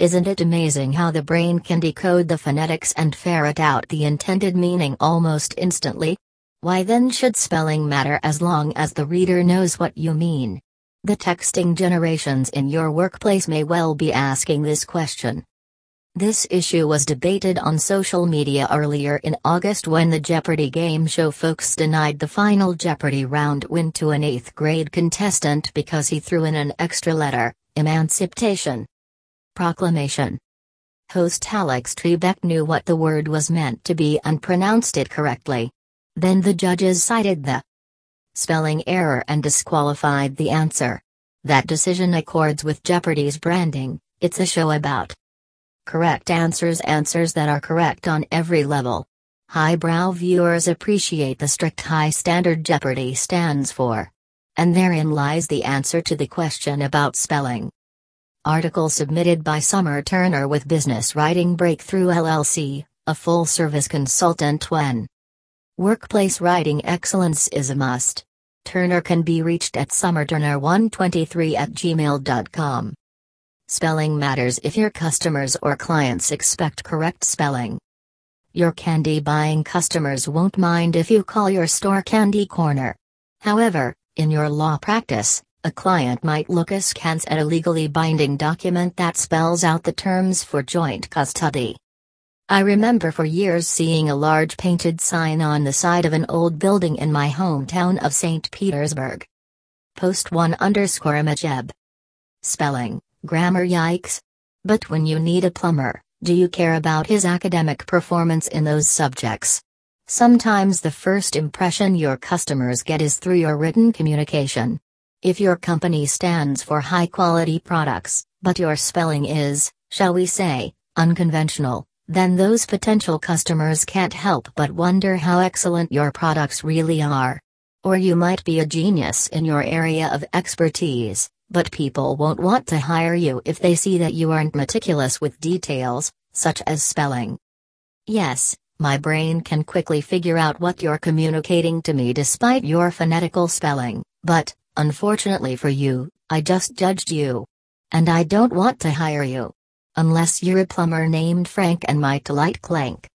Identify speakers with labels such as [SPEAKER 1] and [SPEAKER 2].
[SPEAKER 1] Isn't it amazing how the brain can decode the phonetics and ferret out the intended meaning almost instantly? Why then should spelling matter as long as the reader knows what you mean? The texting generations in your workplace may well be asking this question. This issue was debated on social media earlier in August when the Jeopardy game show folks denied the final Jeopardy round win to an 8th grade contestant because he threw in an extra letter, emancipation. Proclamation. Host Alex Trebek knew what the word was meant to be and pronounced it correctly. Then the judges cited the spelling error and disqualified the answer. That decision accords with Jeopardy's branding, it's a show about correct answers, answers that are correct on every level. Highbrow viewers appreciate the strict high standard Jeopardy stands for. And therein lies the answer to the question about spelling. Article submitted by Summer Turner with Business Writing Breakthrough LLC, a full service consultant when workplace writing excellence is a must. Turner can be reached at summerturner123 at gmail.com. Spelling matters if your customers or clients expect correct spelling. Your candy buying customers won't mind if you call your store Kandy Korner. However, in your law practice, a client might look askance at a legally binding document that spells out the terms for joint custody. I remember for years seeing a large painted sign on the side of an old building in my hometown of St. Petersburg. Post 1 underscore Majeb. Spelling, grammar yikes. But when you need a plumber, do you care about his academic performance in those subjects? Sometimes the first impression your customers get is through your written communication. If your company stands for high quality products, but your spelling is, shall we say, unconventional, then those potential customers can't help but wonder how excellent your products really are. Or you might be a genius in your area of expertise, but people won't want to hire you if they see that you aren't meticulous with details, such as spelling. Yes, my brain can quickly figure out what you're communicating to me despite your phonetical spelling, but, unfortunately for you, I just judged you. And I don't want to hire you. Unless you're a plumber named Frank and my delight clank.